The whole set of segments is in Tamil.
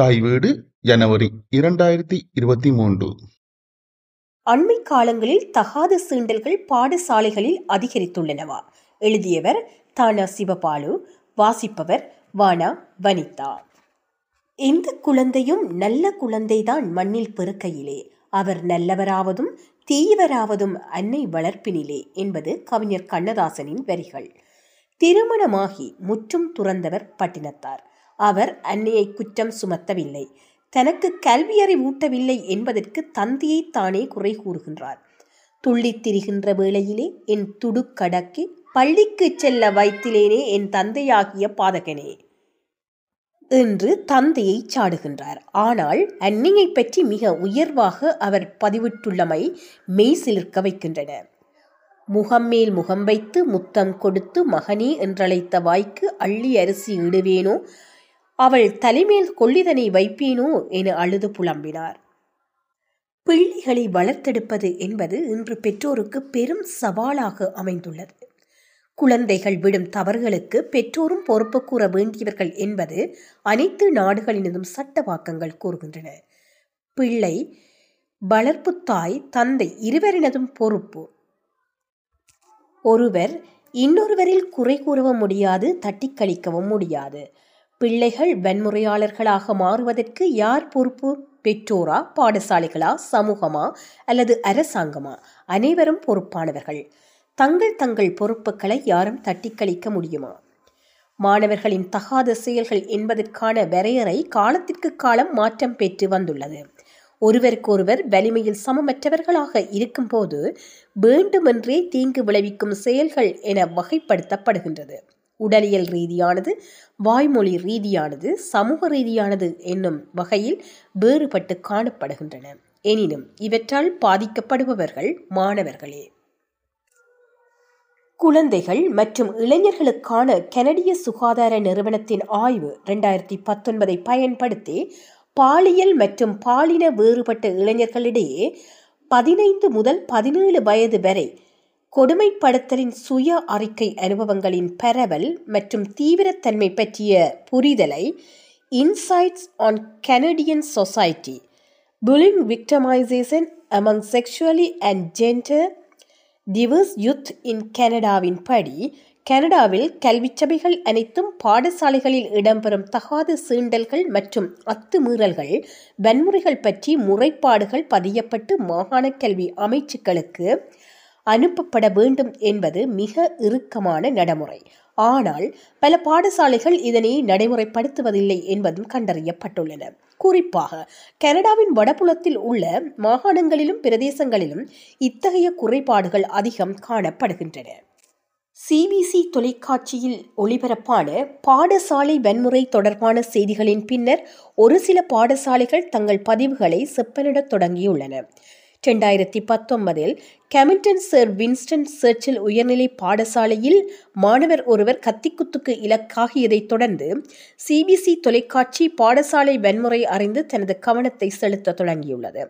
தாய் வீடு ஜனவரி இரண்டாயிரத்தி இருபத்தி மூன்று. அண்மை காலங்களில் தகாத சீண்டல்கள் பாடசாலைகளில் அதிகரித்துள்ளனவா? எழுதியவர் தானா சிவபாலு வாசிப்பவர் வானா வனிதா. எந்த குழந்தையும் நல்ல குழந்தைதான் மண்ணில் பிறக்கையிலே அவர் நல்லவராவதும் தீயவராவதும் அன்னை வளர்ப்பினிலே என்பது கவிஞர் கண்ணதாசனின் வரிகள். திருமணமாகி முற்றும் துறந்தவர் பட்டினத்தார். அவர் அன்னையை குற்றம் சுமத்தவில்லை. தனக்கு கல்வியறை ஊட்டவில்லை என்பதற்கு தந்தையை தானே குறை கூறுகின்றார். துள்ளித் திரிகின்ற வேளையிலே என் துடுக்கடக்கி பள்ளிக்கு செல்ல வைத்திலேனே என் தந்தையாகிய பாதகனே என்று தந்தையை சாடுகின்றார். ஆனால் அன்னியை பற்றி மிக உயர்வாக அவர் பதிவிட்டுள்ளமை மெய் சிலிர்க்க வைக்கின்றன. முகம் மேல் முகம் வைத்து முத்தம் கொடுத்து மகனே என்றழைத்த வாய்க்கு அள்ளி அரிசி இடுவேனோ அவள் தலைமேல் கொள்ளிதனை வைப்பேனோ என அழுது புலம்பினார். பிள்ளைகளை வளர்த்தெடுப்பது என்பது இன்று பெற்றோருக்கு பெரும் சவாலாக அமைந்துள்ளது. குழந்தைகள் விடும் தவறுகளுக்கு பெற்றோரும் பொறுப்பு கூற வேண்டியவர்கள் என்பது அனைத்து நாடுகளினதும் சட்டவாக்கங்கள் கூறுகின்றன. பிள்ளை வளர்ப்பு தாய் தந்தை இருவரினதும் பொறுப்பு. ஒருவர் இன்னொருவரில் குறை கூறவும் முடியாது தட்டி கழிக்கவும் முடியாது. பிள்ளைகள் வன்முறையாளர்களாக மாறுவதற்கு யார் பொறுப்பு? பெற்றோரா பாடசாலைகளா சமூகமா அல்லது அரசாங்கமா? அனைவரும் பொறுப்பானவர்கள். தங்கள் தங்கள் பொறுப்புகளை யாரும் தட்டி கழிக்க முடியுமா? மாணவர்களின் தகாத செயல்கள் என்பதற்கான வரையறை காலத்திற்கு காலம் மாற்றம் பெற்று வந்துள்ளது. ஒருவருக்கொருவர் வலிமையில் சமமற்றவர்களாக இருக்கும்போது வேண்டுமென்றே தீங்கு விளைவிக்கும் செயல்கள் என வகைப்படுத்தப்படுகின்றது. உடலியல் ரீதியானது வாய்மொழி ரீதியானது சமூக ரீதியானது என்னும் வகையில் வேறுபட்டு காணப்படுகின்றன. எனினும் இவற்றால் பாதிக்கப்படுபவர்கள் மாணவர்களே. குழந்தைகள் மற்றும் இளைஞர்களுக்கான கனடிய சுகாதார நிறுவனத்தின் ஆய்வு இரண்டாயிரத்தி பத்தொன்பதை பயன்படுத்தி பாலியல் மற்றும் பாலின வேறுபட்ட இளைஞர்களிடையே பதினைந்து முதல் பதினேழு வயது வரை கொடுமைப்படுத்தலின் சுய அறிக்கை அனுபவங்களின் பரவல் மற்றும் தீவிரத்தன்மை பற்றிய புரிதலை insights on Canadian society bullying victimization among sexually and gender diverse youth in கனடாவின் படி கனடாவில் கல்விச்சபைகள் அனைத்தும் பாடசாலைகளில் இடம்பெறும் தகாத சீண்டல்கள் மற்றும் அத்துமீறல்கள் வன்முறைகள் பற்றி முறைப்பாடுகள் பதியப்பட்டு மாகாண கல்வி அமைச்சுக்களுக்கு அனுப்பப்பட வேண்டும் என்பது மிக இறுக்கமான நடைமுறை. ஆனால் பல பாடசாலைகள் இதனை நடைமுறைப்படுத்துவதில்லை என்பதும் கண்டறியப்பட்டுள்ளன. குறிப்பாக கனடாவின் வடபுலத்தில் உள்ள மாகாணங்களிலும் பிரதேசங்களிலும் இத்தகைய குறைபாடுகள் அதிகம் காணப்படுகின்றன. சிபிசி தொலைக்காட்சியில் ஒளிபரப்பான பாடசாலை வன்முறை தொடர்பான செய்திகளின் பின்னர் ஒரு சில பாடசாலைகள் தங்கள் பதிவுகளை செப்பனிடத் தொடங்கியுள்ளன. இரண்டாயிரத்தி பத்தொன்பதில் கெமிட்டன் சர் வின்ஸ்டன் சர்ச்சில் உயர்நிலை பாடசாலையில் மாணவர் ஒருவர் கத்திக்குத்துக்கு இலக்காகியதைத் தொடர்ந்து சிபிசி தொலைக்காட்சி பாடசாலை வன்முறை அறிந்து தனது கவனத்தை செலுத்த தொடங்கியுள்ளது.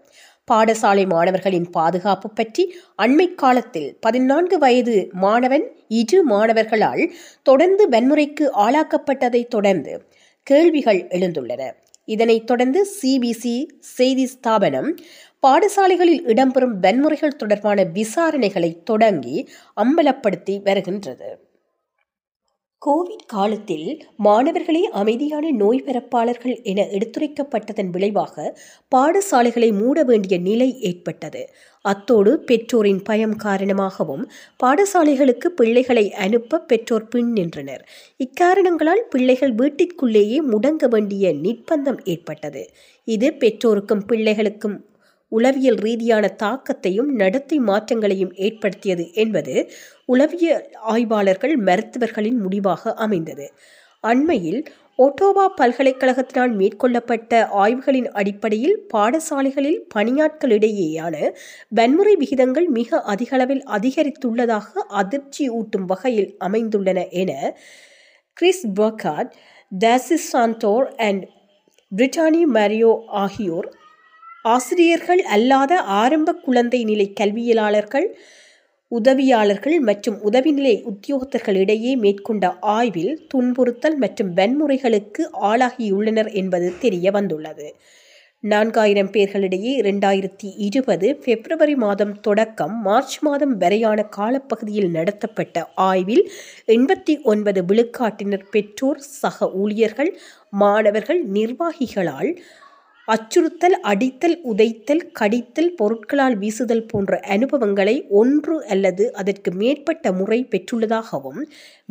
பாடசாலை மாணவர்களின் பாதுகாப்பு பற்றி அண்மை காலத்தில் பதினான்கு வயது மாணவன் இரு மாணவர்களால் தொடர்ந்து வன்முறைக்கு ஆளாக்கப்பட்டதைத் தொடர்ந்து கேள்விகள் எழுந்துள்ளன. இதனைத் தொடர்ந்து சிபிசி செய்தி ஸ்தாபனம் பாடசாலைகளில் இடம்பெறும் வன்முறைகள் தொடர்பான விசாரணைகளை தொடங்கி அம்பலப்படுத்தி வருகின்றது. கோவிட் காலத்தில் மாணவர்களே அமைதியான நோய் பரப்பாளர்கள் என எடுத்துரைக்கப்பட்டதன் விளைவாக பாடசாலைகளை மூட வேண்டிய நிலை ஏற்பட்டது. அத்தோடு பெற்றோரின் பயம் காரணமாகவும் பாடசாலைகளுக்கு பிள்ளைகளை அனுப்ப பெற்றோர் பின் நின்றனர். இக்காரணங்களால் பிள்ளைகள் வீட்டிற்குள்ளேயே முடங்க வேண்டிய நிர்பந்தம் ஏற்பட்டது. இது பெற்றோருக்கும் பிள்ளைகளுக்கும் உளவியல் ரீதியான தாக்கத்தையும் நடத்தை மாற்றங்களையும் ஏற்படுத்தியது என்பது உளவியல் ஆய்வாளர்கள் மருத்துவர்களின் முடிவாக அமைந்தது. அண்மையில் ஒட்டோவா பல்கலைக்கழகத்தினால் மேற்கொள்ளப்பட்ட ஆய்வுகளின் அடிப்படையில் பாடசாலைகளில் பணியாட்களிடையேயான வன்முறை விகிதங்கள் மிக அதிகளவில் அதிகரித்துள்ளதாக அதிர்ச்சி ஊட்டும் வகையில் அமைந்துள்ளன என கிறிஸ் பர்கார்ட் டாசிஸ் சாந்தோர் அண்ட் பிரிட்டானி மேரியோ ஆகியோர் ஆசிரியர்கள் அல்லாத ஆரம்ப குழந்தை நிலை கல்வியலாளர்கள் உதவியாளர்கள் மற்றும் உதவிநிலை உத்தியோகத்தர்களிடையே மேற்கொண்ட ஆய்வில் துன்புறுத்தல் மற்றும் வன்முறைகளுக்கு ஆளாகியுள்ளனர் என்பது தெரிய வந்துள்ளது. நான்காயிரம் பேர்களிடையே இரண்டாயிரத்தி இருபது பிப்ரவரி மாதம் தொடக்கம் மார்ச் மாதம் வரையான காலப்பகுதியில் நடத்தப்பட்ட ஆய்வில் எண்பத்தி ஒன்பது விழுக்காட்டினர் பெற்றோர் சக ஊழியர்கள் மாணவர்கள் நிர்வாகிகளால் அச்சுறுத்தல் அடித்தல் உதைத்தல் கடித்தல் பொருட்களால் வீசுதல் போன்ற அனுபவங்களை ஒன்று அல்லது அதற்கு மேற்பட்ட முறை பெற்றுள்ளதாகவும்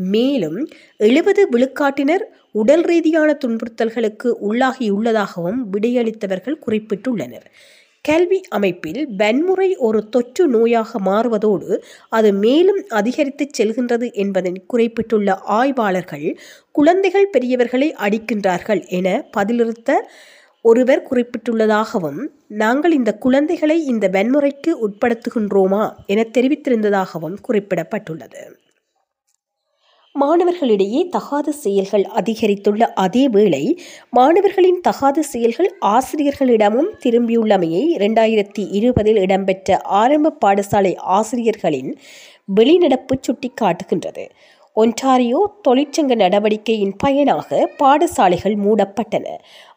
மேலும் எழுபது விழுக்காட்டினர் உடல் ரீதியான துன்புறுத்தல்களுக்கு உள்ளாகியுள்ளதாகவும் விடையளித்தவர்கள் குறிப்பிட்டுள்ளனர். கல்வி அமைப்பில் வன்முறை ஒரு தொற்று நோயாக மாறுவதோடு அது மேலும் அதிகரித்து செல்கின்றது என்பதை குறிப்பிட்டுள்ள ஆய்வாளர்கள் குழந்தைகள் பெரியவர்களை அடிக்கின்றார்கள் என பதிலிறுத்த ஒருவர் குறிப்பிட்டுள்ளதாகவும் நாங்கள் இந்த குழந்தைகளை இந்த வன்முறைக்கு உட்படுத்துகின்றோமா என தெரிவித்திருந்ததாகவும் குறிப்பிடப்பட்டுள்ளது. மாணவர்களிடையே தகாத செயல்கள் அதிகரித்துள்ள அதே வேளை மாணவர்களின் தகாத செயல்கள் ஆசிரியர்களிடமும் திரும்பியுள்ளமையை இரண்டாயிரத்தி இருபதில் இடம்பெற்ற ஆரம்ப பாடசாலை ஆசிரியர்களின் வெளிநடப்பு சுட்டிக்காட்டுகின்றது. ஒன்டாரியோ தொழிற்சங்க நடவடிக்கையின் பயனாக பாடசாலைகள் மூடப்பட்டன.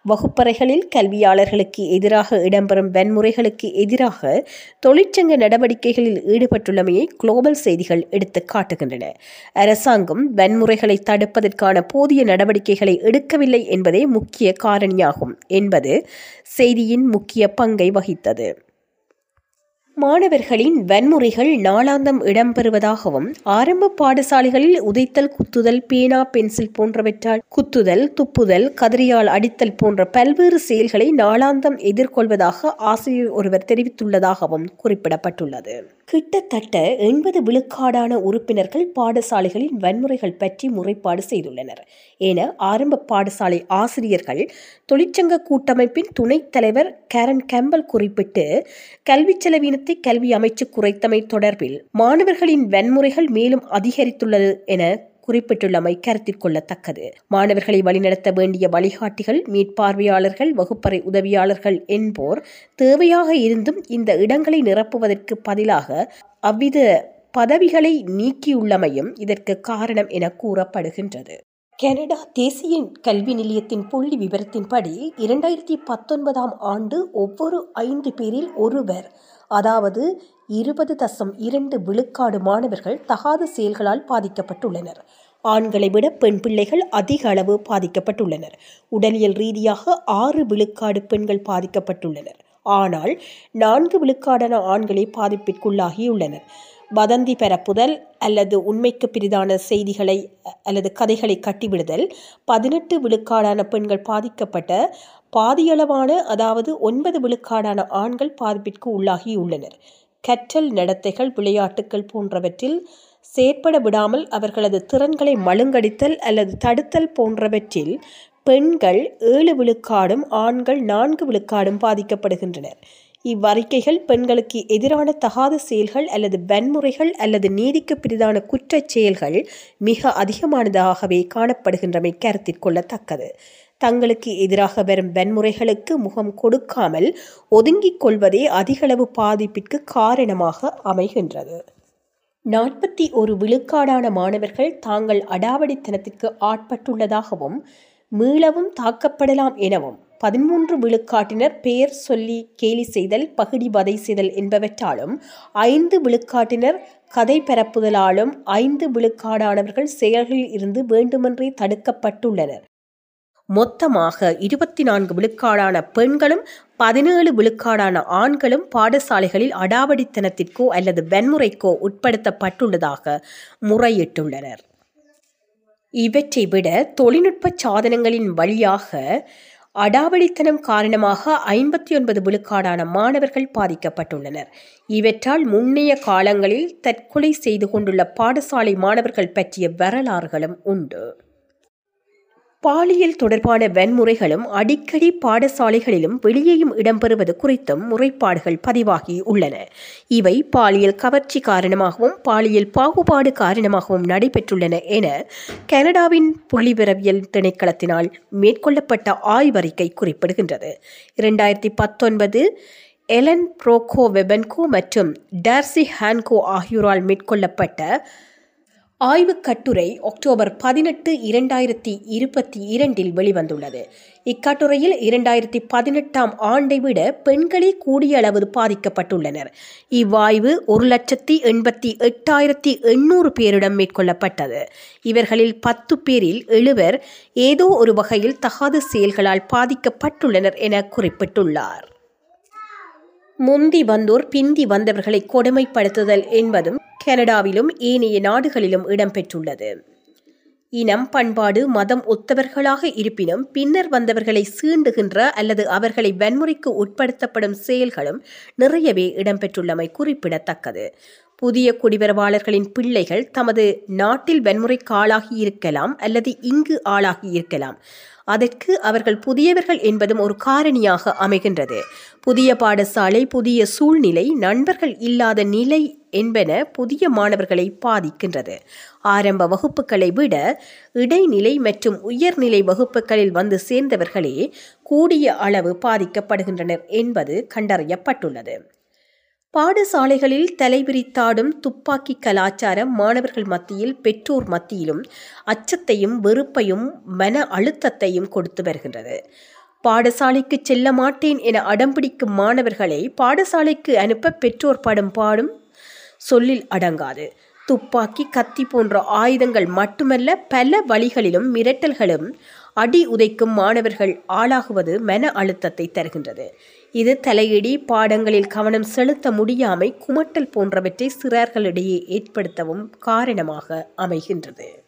வகுப்பறைகளில் கல்வியாளர்களுக்கு எதிராக இடம்பெறும் வன்முறைகளுக்கு எதிராக தொழிற்சங்க நடவடிக்கைகளில் ஈடுபட்டுள்ளமையை குளோபல் செய்திகள் எடுத்து காட்டுகின்றன. அரசாங்கம் வன்முறைகளை தடுப்பதற்கான போதிய நடவடிக்கைகளை எடுக்கவில்லை என்பதே முக்கிய காரணியாகும் என்பது செய்தியின் முக்கிய பங்கை வகித்தது. மாணவர்களின் வன்முறைகள் நாளாந்தம் இடம்பெறுவதாகவும் ஆரம்ப பாடசாலைகளில் உதைத்தல் குத்துதல் பேனா பென்சில் போன்றவற்றால் குத்துதல் துப்புதல் கதிரியால் அடித்தல் போன்ற பல்வேறு செயல்களை நாளாந்தம் எதிர்கொள்வதாக ஆசிரியர் ஒருவர் தெரிவித்துள்ளதாகவும் குறிப்பிடப்பட்டுள்ளது. கிட்டத்தட்ட எண்பது விழுக்காடான உறுப்பினர்கள் பாடசாலைகளின் வன்முறைகள் பற்றி முறைப்பாடு செய்துள்ளனர். என ஆரம்ப பாடசாலை ஆசிரியர்கள் தொழிற்சங்க கூட்டமைப்பின் துணைத் தலைவர் கேரன் கேம்பல் குறிப்பிட்டு கல்வி செலவினத்தை கல்வி அமைச்சு குறைத்தமை தொடர்பில் மாணவர்களின் வன்முறைகள் மேலும் அதிகரித்துள்ளது என குறிப்பிட்டுள்ளமை கருத்தில் கொள்ளத்தக்கது. மாணவர்களை வழிநடத்த வேண்டிய வழிகாட்டிகள் மீட்பார்வையாளர்கள் வகுப்பறை உதவியாளர்கள் என்போர் தேவையாக இருந்தும் இந்த இடங்களை நிரப்புவதற்கு பதிலாக அவ்வித பதவிகளை நீக்கியுள்ளமையும் இதற்கு காரணம் என கூறப்படுகின்றது. கனடா தேசிய கல்வி நிலையத்தின் புள்ளி விவரத்தின்படி இரண்டாயிரத்தி பத்தொன்பதாம் ஆண்டு ஒவ்வொரு ஐந்து பேரில் ஒருவர் அதாவது இருபது தசம் இரண்டு விழுக்காடு மாணவர்கள் தகாத செயல்களால் பாதிக்கப்பட்டுள்ளனர். ஆண்களை விட பெண் பிள்ளைகள் அதிக அளவு பாதிக்கப்பட்டுள்ளனர். உடலியல் ரீதியாக ஆறு விழுக்காடு பெண்கள் பாதிக்கப்பட்டுள்ளனர். ஆனால் நான்கு விழுக்காடான ஆண்களே பாதிப்பிற்குள்ளாகியுள்ளனர். வதந்தி பரப்புதல் அல்லது உண்மைக்கு பிரிதான செய்திகளை அல்லது கதைகளை கட்டிவிடுதல் பதினெட்டு விழுக்காடான பெண்கள் பாதிக்கப்பட்ட பாதியளவான அதாவது ஒன்பது விழுக்காடான ஆண்கள் பாதிப்பிற்கு உள்ளாகியுள்ளனர். கற்றல் நடத்தைகள் விளையாட்டுக்கள் போன்றவற்றில் செயற்பட விடாமல் அவர்களது திறன்களை மழுங்கடித்தல் அல்லது தடுத்தல் போன்றவற்றில் பெண்கள் ஏழு விழுக்காடும் ஆண்கள் நான்கு விழுக்காடும் பாதிக்கப்படுகின்றனர். இவ்வறிக்கைகள் பெண்களுக்கு எதிரான தகாத செயல்கள் அல்லது வன்முறைகள் அல்லது நீதிக்கு பிரிதான குற்றச் செயல்கள் மிக அதிகமானதாகவே காணப்படுகின்றமை கருத்தில் கொள்ளத்தக்கது. தங்களுக்கு எதிராக வரும் வன்முறைகளுக்கு முகம் கொடுக்காமல் ஒதுங்கிக் கொள்வதே அதிகளவு பாதிப்பிற்கு காரணமாக அமைகின்றது. நாற்பத்தி ஒரு விழுக்காடான மாணவர்கள் தாங்கள் அடாவடித்தனத்திற்கு ஆட்பட்டுள்ளதாகவும் மீளவும் தாக்கப்படலாம் எனவும் பதிமூன்று விழுக்காட்டினர் பெயர் சொல்லி கேலி செய்தல் பகுடி வதை செய்தல் என்பவற்றாலும் ஐந்து விழுக்காட்டினர் கதை பரப்புதலாலும் ஐந்து விழுக்காடானவர்கள் செயல்களில் இருந்து வேண்டுமென்றே தடுக்கப்பட்டுள்ளனர். மொத்தமாக இருபத்தி நான்கு விழுக்காடான பெண்களும் பதினேழு விழுக்காடான ஆண்களும் பாடசாலைகளில் அடாவடித்தனத்திற்கோ அல்லது வன்முறைக்கோ உட்படுத்தப்பட்டுள்ளதாக முறையிட்டுள்ளனர். இவற்றை விட தொழில்நுட்ப சாதனங்களின் வழியாக அடாவடித்தனம் காரணமாக ஐம்பத்தி ஒன்பது விழுக்காடான மாணவர்கள் பாதிக்கப்பட்டுள்ளனர். இவற்றால் முன்னைய காலங்களில் தற்கொலை செய்து கொண்டுள்ள பாடசாலை மாணவர்கள் பற்றிய வரலாறுகளும் உண்டு. பாலியல் தொடர்பான வன்முறைகளும் அடிக்கடி பாடசாலைகளிலும் வெளியேயும் இடம்பெறுவது குறித்தும் முறைப்பாடுகள் பதிவாகி உள்ளன. இவை பாலியல் கவர்ச்சி காரணமாகவும் பாலியல் பாகுபாடு காரணமாகவும் நடைபெற்றுள்ளன என கனடாவின் புள்ளிவிரவியல் திணைக்களத்தினால் மேற்கொள்ளப்பட்ட ஆய்வறிக்கை குறிப்பிடுகின்றது. இரண்டாயிரத்தி பத்தொன்பது எலன் ப்ரோகோ வெபன்கோ மற்றும் டார்சி ஹான்கோ ஆகியோரால் மேற்கொள்ளப்பட்ட ஆய்வுக் கட்டுரை அக்டோபர் பதினெட்டு இரண்டாயிரத்தி இருபத்தி இரண்டில் வெளிவந்துள்ளது. இக்கட்டுரையில் இரண்டாயிரத்தி பதினெட்டாம் ஆண்டை விட பெண்களே கூடிய அளவு பாதிக்கப்பட்டுள்ளனர். இவ்வாய்வு ஒரு லட்சத்தி எண்பத்தி எட்டாயிரத்தி எண்ணூறு பேரிடம் மேற்கொள்ளப்பட்டது. இவர்களில் பத்து பேரில் எழுவர் ஏதோ ஒரு வகையில் தகாத செயல்களால் பாதிக்கப்பட்டுள்ளனர் என குறிப்பிட்டுள்ளார். முந்தி வந்தோர் பிந்தி வந்தவர்களை கொடுமைப்படுத்துதல் என்பதும் கனடாவிலும் ஏனைய நாடுகளிலும் இடம்பெற்றுள்ளது. இனம் பண்பாடு மதம் ஒத்தவர்களாக இருப்பினும் பின்னர் வந்தவர்களை சீண்டுகின்ற அல்லது அவர்களை வன்முறைக்கு உட்படுத்தப்படும் செயல்களும் நிறையவே இடம்பெற்றுள்ளமை குறிப்பிடத்தக்கது. புதிய குடிவரவாளர்களின் பிள்ளைகள் தமது நாட்டில் வன்முறைக்கு ஆளாகி இருக்கலாம் அல்லது இங்கு ஆளாகி இருக்கலாம். அதற்கு அவர்கள் புதியவர்கள் என்பதும் ஒரு காரணியாக அமைகின்றது. புதிய பாடசாலை புதிய சூழ்நிலை நண்பர்கள் இல்லாத நிலை என்பன புதிய மாணவர்களை பாதிக்கின்றது. ஆரம்ப வகுப்புகளை விட இடைநிலை மற்றும் உயர்நிலை வகுப்புகளில் வந்து சேர்ந்தவர்களே கூடிய அளவு பாதிக்கப்படுகின்றனர் என்பது கண்டறியப்பட்டுள்ளது. பாடசாலைகளில் தலைவிரித்தாடும் துப்பாக்கி கலாச்சாரம் மாணவர்கள் மத்தியில் பெற்றோர் மத்தியிலும் அச்சத்தையும் வெறுப்பையும் மன அழுத்தத்தையும் கொடுத்து வருகின்றது. பாடசாலைக்கு செல்ல மாட்டேன் என அடம்பிடிக்கும் மாணவர்களை பாடசாலைக்கு அனுப்ப பெற்றோர் படும் பாடும் சொல்லில் அடங்காது. துப்பாக்கி கத்தி போன்ற ஆயுதங்கள் மட்டுமல்ல பல வழிகளிலும் மிரட்டல்களும் அடி உதைக்கும் மாணவர்கள் ஆளாகுவது மன அழுத்தத்தை தருகின்றது. இது தலையிடி பாடங்களில் கவனம் செலுத்த முடியாமை குமட்டல் போன்றவற்றை சிறார்களிடையே ஏற்படுத்தவும் காரணமாக அமைகின்றது.